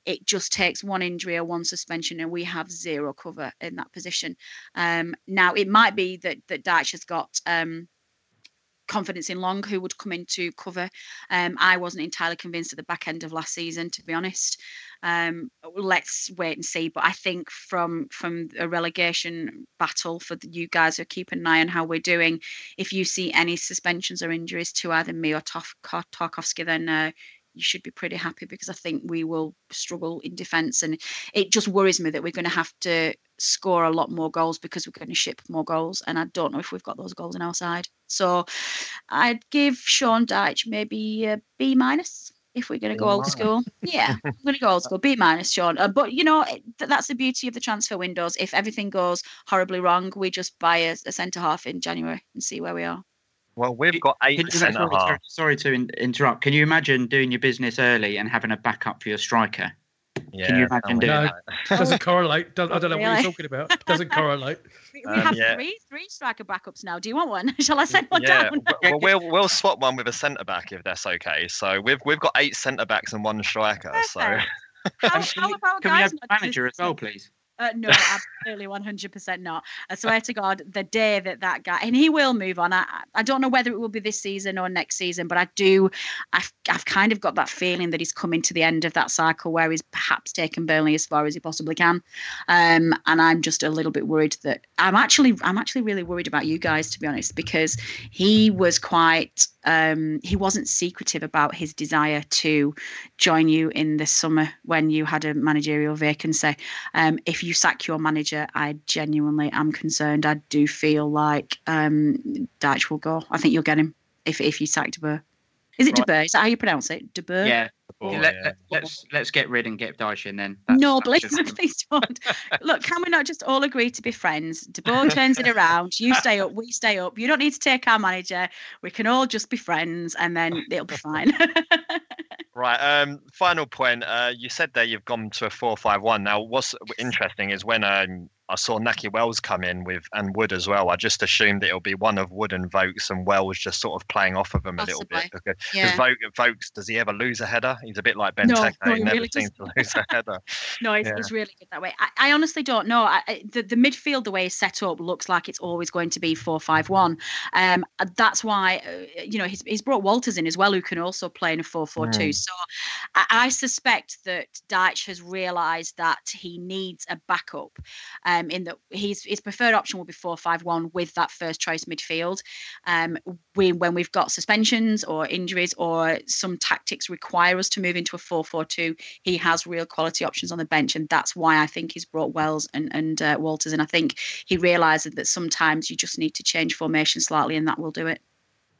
It just takes one injury or one suspension, and we have zero cover in that position. Um, now it might be that that Dyche has got um, confidence in Long, who would come in to cover. Um, I wasn't entirely convinced at the back end of last season, to be honest. Um, let's wait and see. But I think from from a relegation battle for the, you guys who keep an eye on how we're doing, if you see any suspensions or injuries to either Mee or Tarkowski, then uh, you should be pretty happy because I think we will struggle in defence. And it just worries me that we're going to have to score a lot more goals because we're going to ship more goals. And I don't know if we've got those goals on our side. So I'd give Sean Dyche maybe a B minus if we're going to go old school. Yeah, I'm going to go old school. B minus, Sean. Uh, but you know, th- that's the beauty of the transfer windows. If everything goes horribly wrong, we just buy a, a centre half in January and see where we are. Well, we've got eight Can centre sorry, half. sorry to in- interrupt. Can you imagine doing your business early and having a backup for your striker? Yeah, Can you imagine doing No, that? doesn't correlate. Does- I don't know what you're talking about. Doesn't correlate. (laughs) We, we Um, have yeah. three three striker backups now. Do you want one? (laughs) Shall I send one Yeah, down? w- well, we'll we'll swap one with a centre back if that's okay. So we've we've got eight centre backs and one striker. So (laughs) How, Can how we, about can we have a manager as well, please? Uh, no, absolutely, one hundred percent not. I swear to God, the day that that guy and he will move on. I I don't know whether it will be this season or next season, but I do. I've I've kind of got that feeling that he's coming to the end of that cycle where he's perhaps taken Burnley as far as he possibly can. Um, and I'm just a little bit worried that I'm actually I'm actually really worried about you guys to be honest because he was quite um, he wasn't secretive about his desire to join you in the summer when you had a managerial vacancy. Um, if you sack your manager, I genuinely am concerned. I do feel like um, Dyche will go. I think you'll get him if if you sack De. Is it De Right. Boer? Is that how you pronounce it? De Boer? Yeah. Oh, Let, yeah. us let's get rid and get Dyche in then. That's- No, please, just- please don't. Look, can we not just all agree to be friends? De Boer (laughs) turns it around. You stay up, we stay up. You don't need to take our manager. We can all just be friends, and then it'll be fine. (laughs) Right. Um. Final point. Uh. You said there you've gone to a four-five-one. Now, what's interesting is when um I saw Nahki Wells come in with and Wood as well. I just assumed that it'll be one of Wood and Vokes and Wells just sort of playing off of them a little bit because yeah. Vokes, Vokes does he ever lose a header? He's a bit like Ben No, no, he he never really seems to lose a header. (laughs) No, he's, Yeah. it's really good that way. I, I honestly don't know. I, the, the midfield, the way it's set up, looks like it's always going to be four five one. Um, that's why uh, you know he's, he's brought Walters in as well, who can also play in a four four two. Mm. So I, I suspect that Dyche has realised that he needs a backup. Um, in that his his preferred option will be four five one with that first choice midfield. Um, we, when we've got suspensions or injuries or some tactics require us to move into a four four two he has real quality options on the bench, and that's why I think he's brought Wells and and uh, Walters. And I think he realises that sometimes you just need to change formation slightly, and that will do it.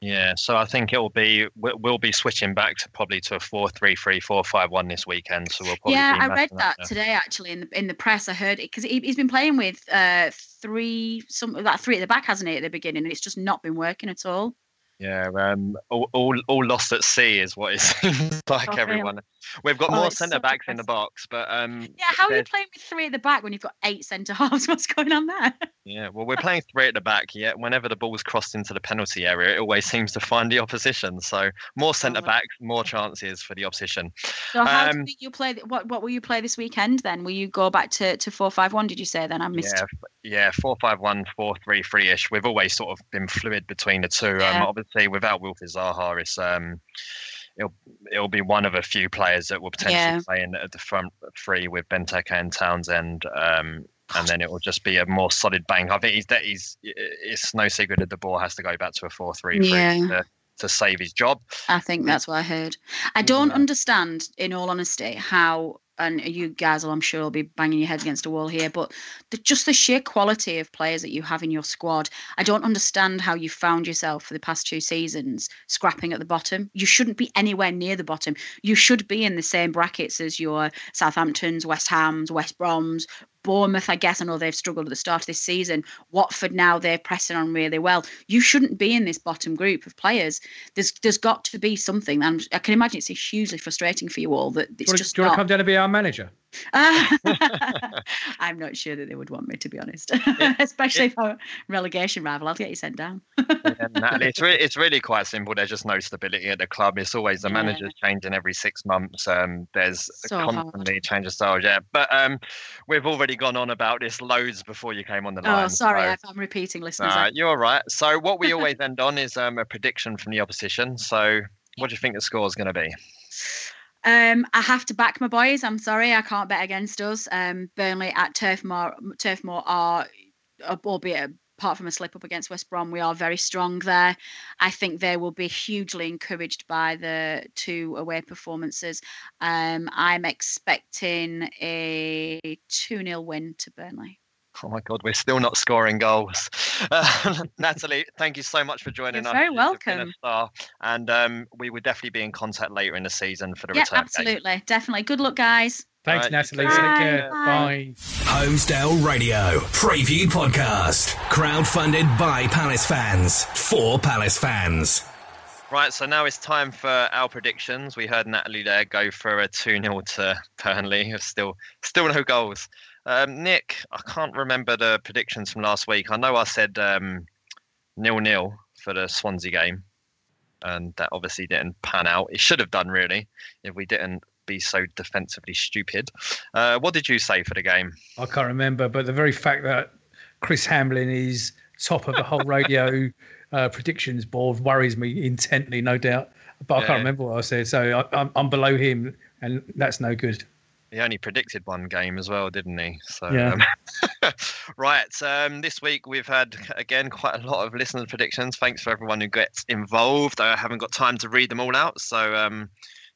Yeah, so I think it'll be we- we'll be switching back to probably to a four-three-three, four-five-one this weekend. So we'll probably yeah, be I read matching that today actually in the in the press. I heard it because he, he's been playing with uh, three some like three at the back, hasn't he, at the beginning, and it's just not been working at all. Yeah, um, all, all, all lost at sea is what it (laughs) seems like. Oh, everyone, we've got Oh, more so centre backs in the box, but um, Yeah, how are you playing with three at the back when you've got eight centre halves? (laughs) What's going on there? yeah, well, we're playing three at the back. Yeah, whenever the ball's crossed into the penalty area, it always seems to find the opposition. So more centre right. backs, more chances for the opposition. So how Um, you play? What what will you play this weekend? Then will you go back to to four five one? Did you say? Then I missed. Yeah, yeah, four five one, four three three ish. We've always sort of been fluid between the two. Yeah. Um, obviously, without Wilfried Zaha, it's um, it'll it'll be one of a few players that will potentially Yeah. play in at the front three with Benteke and Townsend. Um, and then it will just be a more solid bang. I think he's that he's it's no secret that the ball has to go back to a four three three Yeah. to, to save his job. I think that's what I heard. I don't Yeah. understand, in all honesty, how and you guys will, I'm sure, will be banging your heads against a wall here, but the, just the sheer quality of players that you have in your squad. I don't understand how you found yourself for the past two seasons scrapping at the bottom. You shouldn't be anywhere near the bottom. You should be in the same brackets as your Southamptons, West Hams, West Broms, Bournemouth, I guess. I know they've struggled at the start of this season. Watford now they're pressing on really well. You shouldn't be in this bottom group of players. There's there's got to be something. And I can imagine it's hugely frustrating for you all that it's Do you, just do you want to come down and be our manager? (laughs) I'm not sure that they would want me to be honest, (laughs) especially if I'm relegation rival. I'll get you sent down. Yeah, (laughs) it's really, it's really quite simple. There's just no stability at the club. It's always the Yeah. manager's changing every six months. Um, there's So hard. constantly change of styles. Yeah, but um, we've already gone on about this loads before you came on the line. Oh, sorry so- if I'm repeating, listeners. You're all right. So what we always end on is um, a prediction from the opposition. So what do you think the score is going to be? Um, I have to back my boys. I'm sorry, I can't bet against us. Um, Burnley at Turf Moor, Turf Moor are, albeit apart from a slip up against West Brom, we are very strong there. I think they will be hugely encouraged by the two away performances. Um, I'm expecting a 2 0 win to Burnley. Oh my God, we're still not scoring goals. (laughs) Uh, (laughs) Natalie, thank you so much for joining us. You're us. very You've been a welcome. And um, we will definitely be in contact later in the season for the Yeah, return game. absolutely. Definitely. Good luck, guys. Thanks, Right, Natalie. you Take Bye. care. Bye. Bye. Holmesdale Radio Preview Podcast. Crowdfunded by Palace fans for Palace fans. Right, so now it's time for our predictions. We heard Natalie there go for a 2 0 to Burnley. Still still no goals. Um, Nick, I can't remember the predictions from last week. I know I said um, nil nil for the Swansea game, and that obviously didn't pan out. It should have done, really, if we didn't be so defensively stupid. Uh, what did you say for the game? I can't remember, but the very fact that Chris Hambling is top of the HOL radio (laughs) uh, predictions board worries me intently, no doubt. But I Yeah. can't remember what I said, so I, I'm, I'm below him, and that's no good. He only predicted one game as well, didn't he? So, Yeah. um, (laughs) right. Um, this week we've had again quite a lot of listener predictions. Thanks for everyone who gets involved. I haven't got time to read them all out, so um,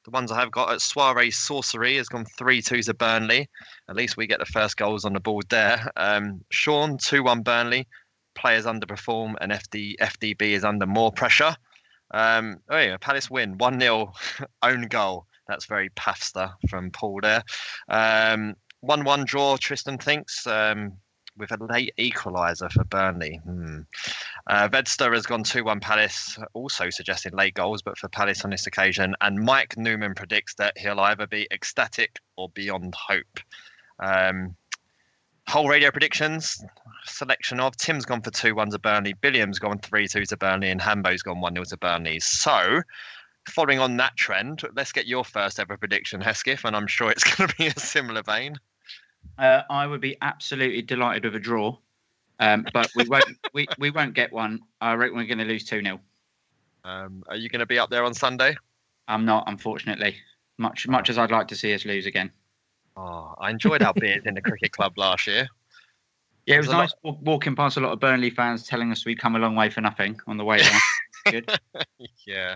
the ones I have got at Soiree Sorcery has gone three two to Burnley. At least we get the first goals on the board there. Um, Sean two one Burnley. Players underperform and FD FDB is under more pressure. Um, oh yeah, Palace win one 0 (laughs) own goal. That's very Pafster from Paul there. Um, one one draw. Tristan thinks um, with a late equaliser for Burnley. Hmm. Uh, Vedster has gone two one Palace, also suggesting late goals, but for Palace on this occasion. And Mike Newman predicts that he'll either be ecstatic or beyond hope. Um, HOL radio predictions selection of Tim's gone for two one to Burnley, Billiam's gone three two to Burnley, and Hambo's gone one 0 to Burnley. So, following on that trend, let's get your first ever prediction, Hesketh, and I'm sure it's (laughs) going to be a similar vein. Uh, I would be absolutely delighted with a draw, um, but we won't. (laughs) we, we won't get one. I reckon we're going to lose two 0 Um, are you going to be up there on Sunday? I'm not, unfortunately. Much much as I'd like to see us lose again. Oh, I enjoyed our beers in the cricket club last year. Yeah, it was There's a nice wa- walking past a lot of Burnley fans telling us we'd come a long way for nothing on the way (laughs) down. Good. (laughs) yeah,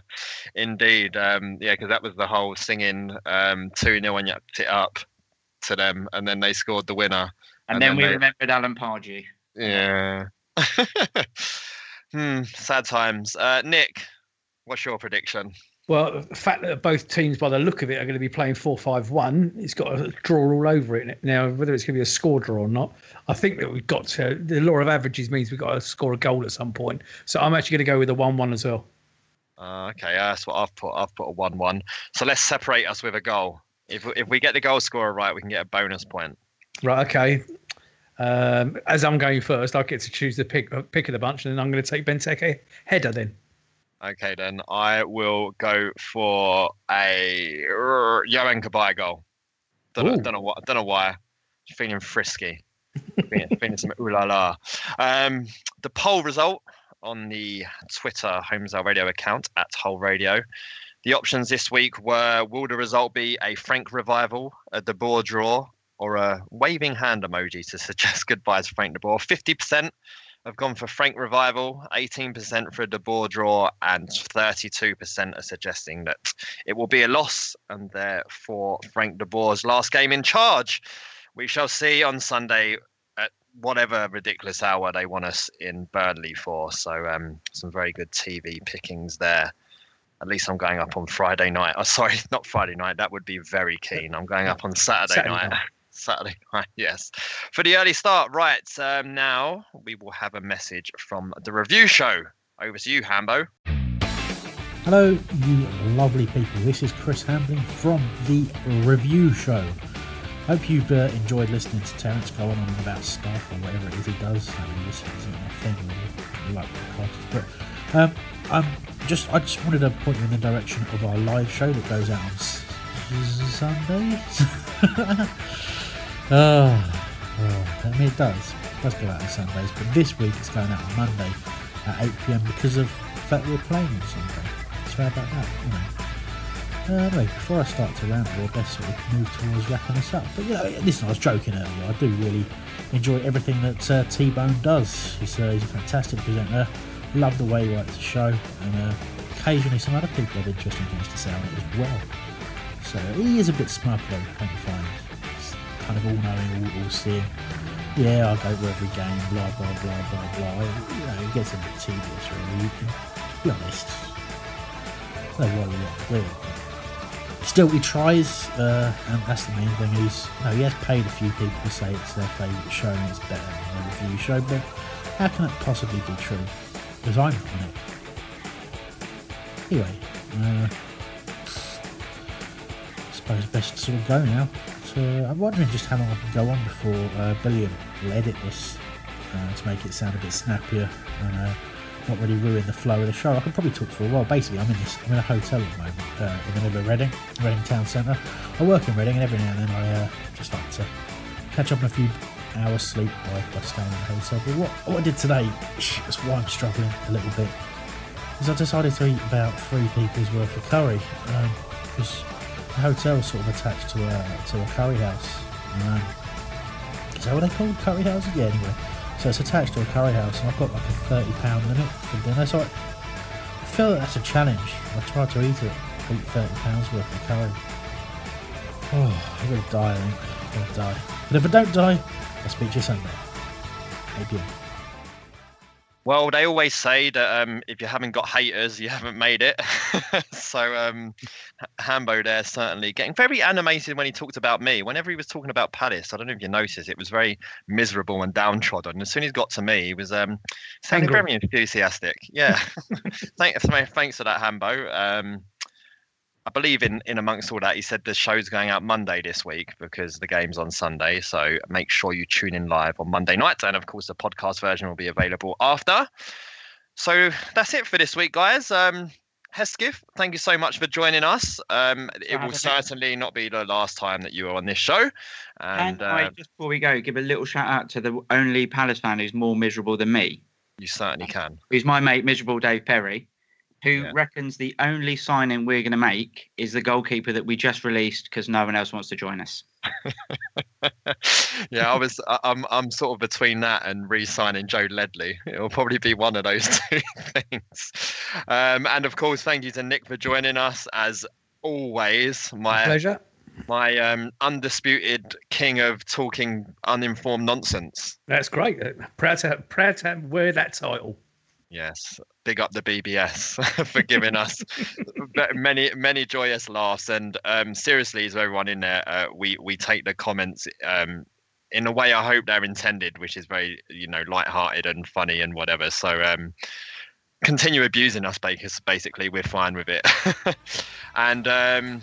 indeed. Um, yeah, because that was the whole singing um, 2 0 and yapped it up to them, and then they scored the winner. And, then, we they- remembered Alan Pardew. Yeah. (laughs) hmm, sad times. Uh, Nick, what's your prediction? Well, the fact that both teams, by the look of it, are going to be playing 4 5 1, it's got a draw all over it. Now, whether it's going to be a score draw or not, I think that we've got to, the law of averages means we've got to score a goal at some point. So I'm actually going to go with a 1 1 as well. Uh, okay, that's what I've put. I've put a one-one. So let's separate us with a goal. If if we get the goal scorer right, we can get a bonus point. Right, okay. Um, as I'm going first, I get to choose the pick pick of the bunch, and then I'm going to take Benteke header then. Okay, then I will go for a Yohan Cabaye goal. Don't know, don't know what. Don't know why. Feeling frisky. feeling, feeling some ooh la la. Um, the poll result on the Twitter Holmesdale Radio account at HOL Radio. The options this week were: Will the result be a Frank revival, a De Boer draw, or a waving hand emoji to suggest (laughs) goodbye to Frank De Boer? Fifty percent have gone for Frank revival, 18% for a De Boer draw, and 32% are suggesting that it will be a loss, and therefore Frank De Boer's last game in charge. We shall see on Sunday at whatever ridiculous hour they want us in Burnley for. So um, some very good TV pickings there. At least I'm going up on Friday night. Oh, sorry, (laughs) not Friday night. That would be very keen. I'm going up on Saturday, Saturday night. night. Saturday (laughs) night, yes. For the early start, right. Um, now we will have a message from the review show. Over to you, Hambo. Hello, you lovely people. This is Chris Hambling from the Review Show. Hope you've uh, enjoyed listening to Terence going on about stuff or whatever it is he does. I mean, this isn't a thing really, like the podcasts. But um, I'm just, I just wanted to point you in the direction of our live show that goes out on s- (laughs) Sundays. oh, I mean, it does. It does go out on Sundays, but this week it's going out on Monday at 8 pm because of the fact we're playing on Sunday. So how about that? You know. Uh, anyway, before I start to ramble, I best sort of move towards wrapping this up. But you know, listen, I was joking earlier. I do really enjoy everything that uh, T Bone does. He's, uh, he's a fantastic presenter. Love the way he writes the show, and uh, occasionally some other people have interesting things to say on it as well. So he is a bit smug though, don't you find? Kind of all knowing, all, all seeing. Yeah, I'll go to every game, blah blah blah blah blah. You know, it gets a bit tedious really. You can be honest. No it. but Still, he tries, uh, and that's the main thing. He's, you know, he has paid a few people to say it's their favourite show and it's better than the review show, but how can that possibly be true? Because I'm not on it. Anyway, uh, I suppose best to sort of go now. So I'm wondering just how long I can go on before uh, Billiam will edit this uh, to make it sound a bit snappier and uh, not really ruin the flow of the show. I could probably talk for a while. Basically, I'm in this. I'm in a hotel at the moment uh, in the middle of Reading, Reading Town Centre. I work in Reading, and every now and then I uh, just like to catch up on a few hours sleep by, by staying in the hotel. But what, what I did today is why I'm struggling a little bit. Is I decided to eat about three people's worth of curry because the hotel sort of attached to a to a curry house. Is that what they call curry houses? Yeah, anyway. So it's attached to a curry house, and I've got like a thirty pound limit for dinner. So I, I feel that that's a challenge. I tried to eat it, eat thirty pounds worth of curry. Oh, I'm gonna die. I think. I'm gonna die. But if I don't die, I'll speak to you Sunday. Maybe. Well, they always say that um, if you haven't got haters, you haven't made it. (laughs) so um, Hambo there certainly getting very animated when he talked about me. Whenever he was talking about Palace, I don't know if you noticed, it was very miserable and downtrodden. As soon as he got to me, he was um, sounding very enthusiastic. Yeah, (laughs) thanks, thanks for that, Hambo. Um, I believe in in amongst all that, he said the show's going out Monday this week because the game's on Sunday. So make sure you tune in live on Monday night, and of course the podcast version will be available after. So that's it for this week, guys. Um, Hesketh, thank you so much for joining us. Um, it will certainly not be the last time that you are on this show. And uh, just before we go, give a little shout out to the only Palace fan who's more miserable than me. you certainly can. Who's my mate, miserable Dave Perry, who reckons the only signing we're going to make is the goalkeeper that we just released because no one else wants to join us. (laughs) yeah, I was. I- I'm. I'm sort of between that and re-signing Joe Ledley. It'll probably be one of those (laughs) two things. Um, and of course, thank you to Nick for joining us as always. My Pleasure. My um, undisputed king of talking uninformed nonsense. That's great. Proud to proud to wear that title. Yes, big up the BBS (laughs) for giving us many many joyous laughs. And um, seriously, as everyone in there, uh, we we take the comments um, in a way I hope they're intended, which is very you know light-hearted and funny and whatever. So um, continue abusing us, Bakers. Basically, we're fine with it. (laughs) and um,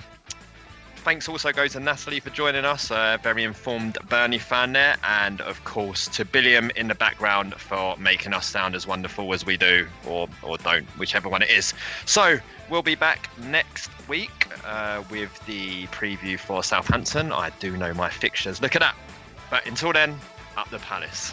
thanks also go to Natalie for joining us, a very informed Burnley fan there, and of course to Billiam in the background for making us sound as wonderful as we do, or or don't, whichever one it is. So we'll be back next week uh, with the preview for Southampton. I do know my fixtures. Look at that. But until then, up the Palace.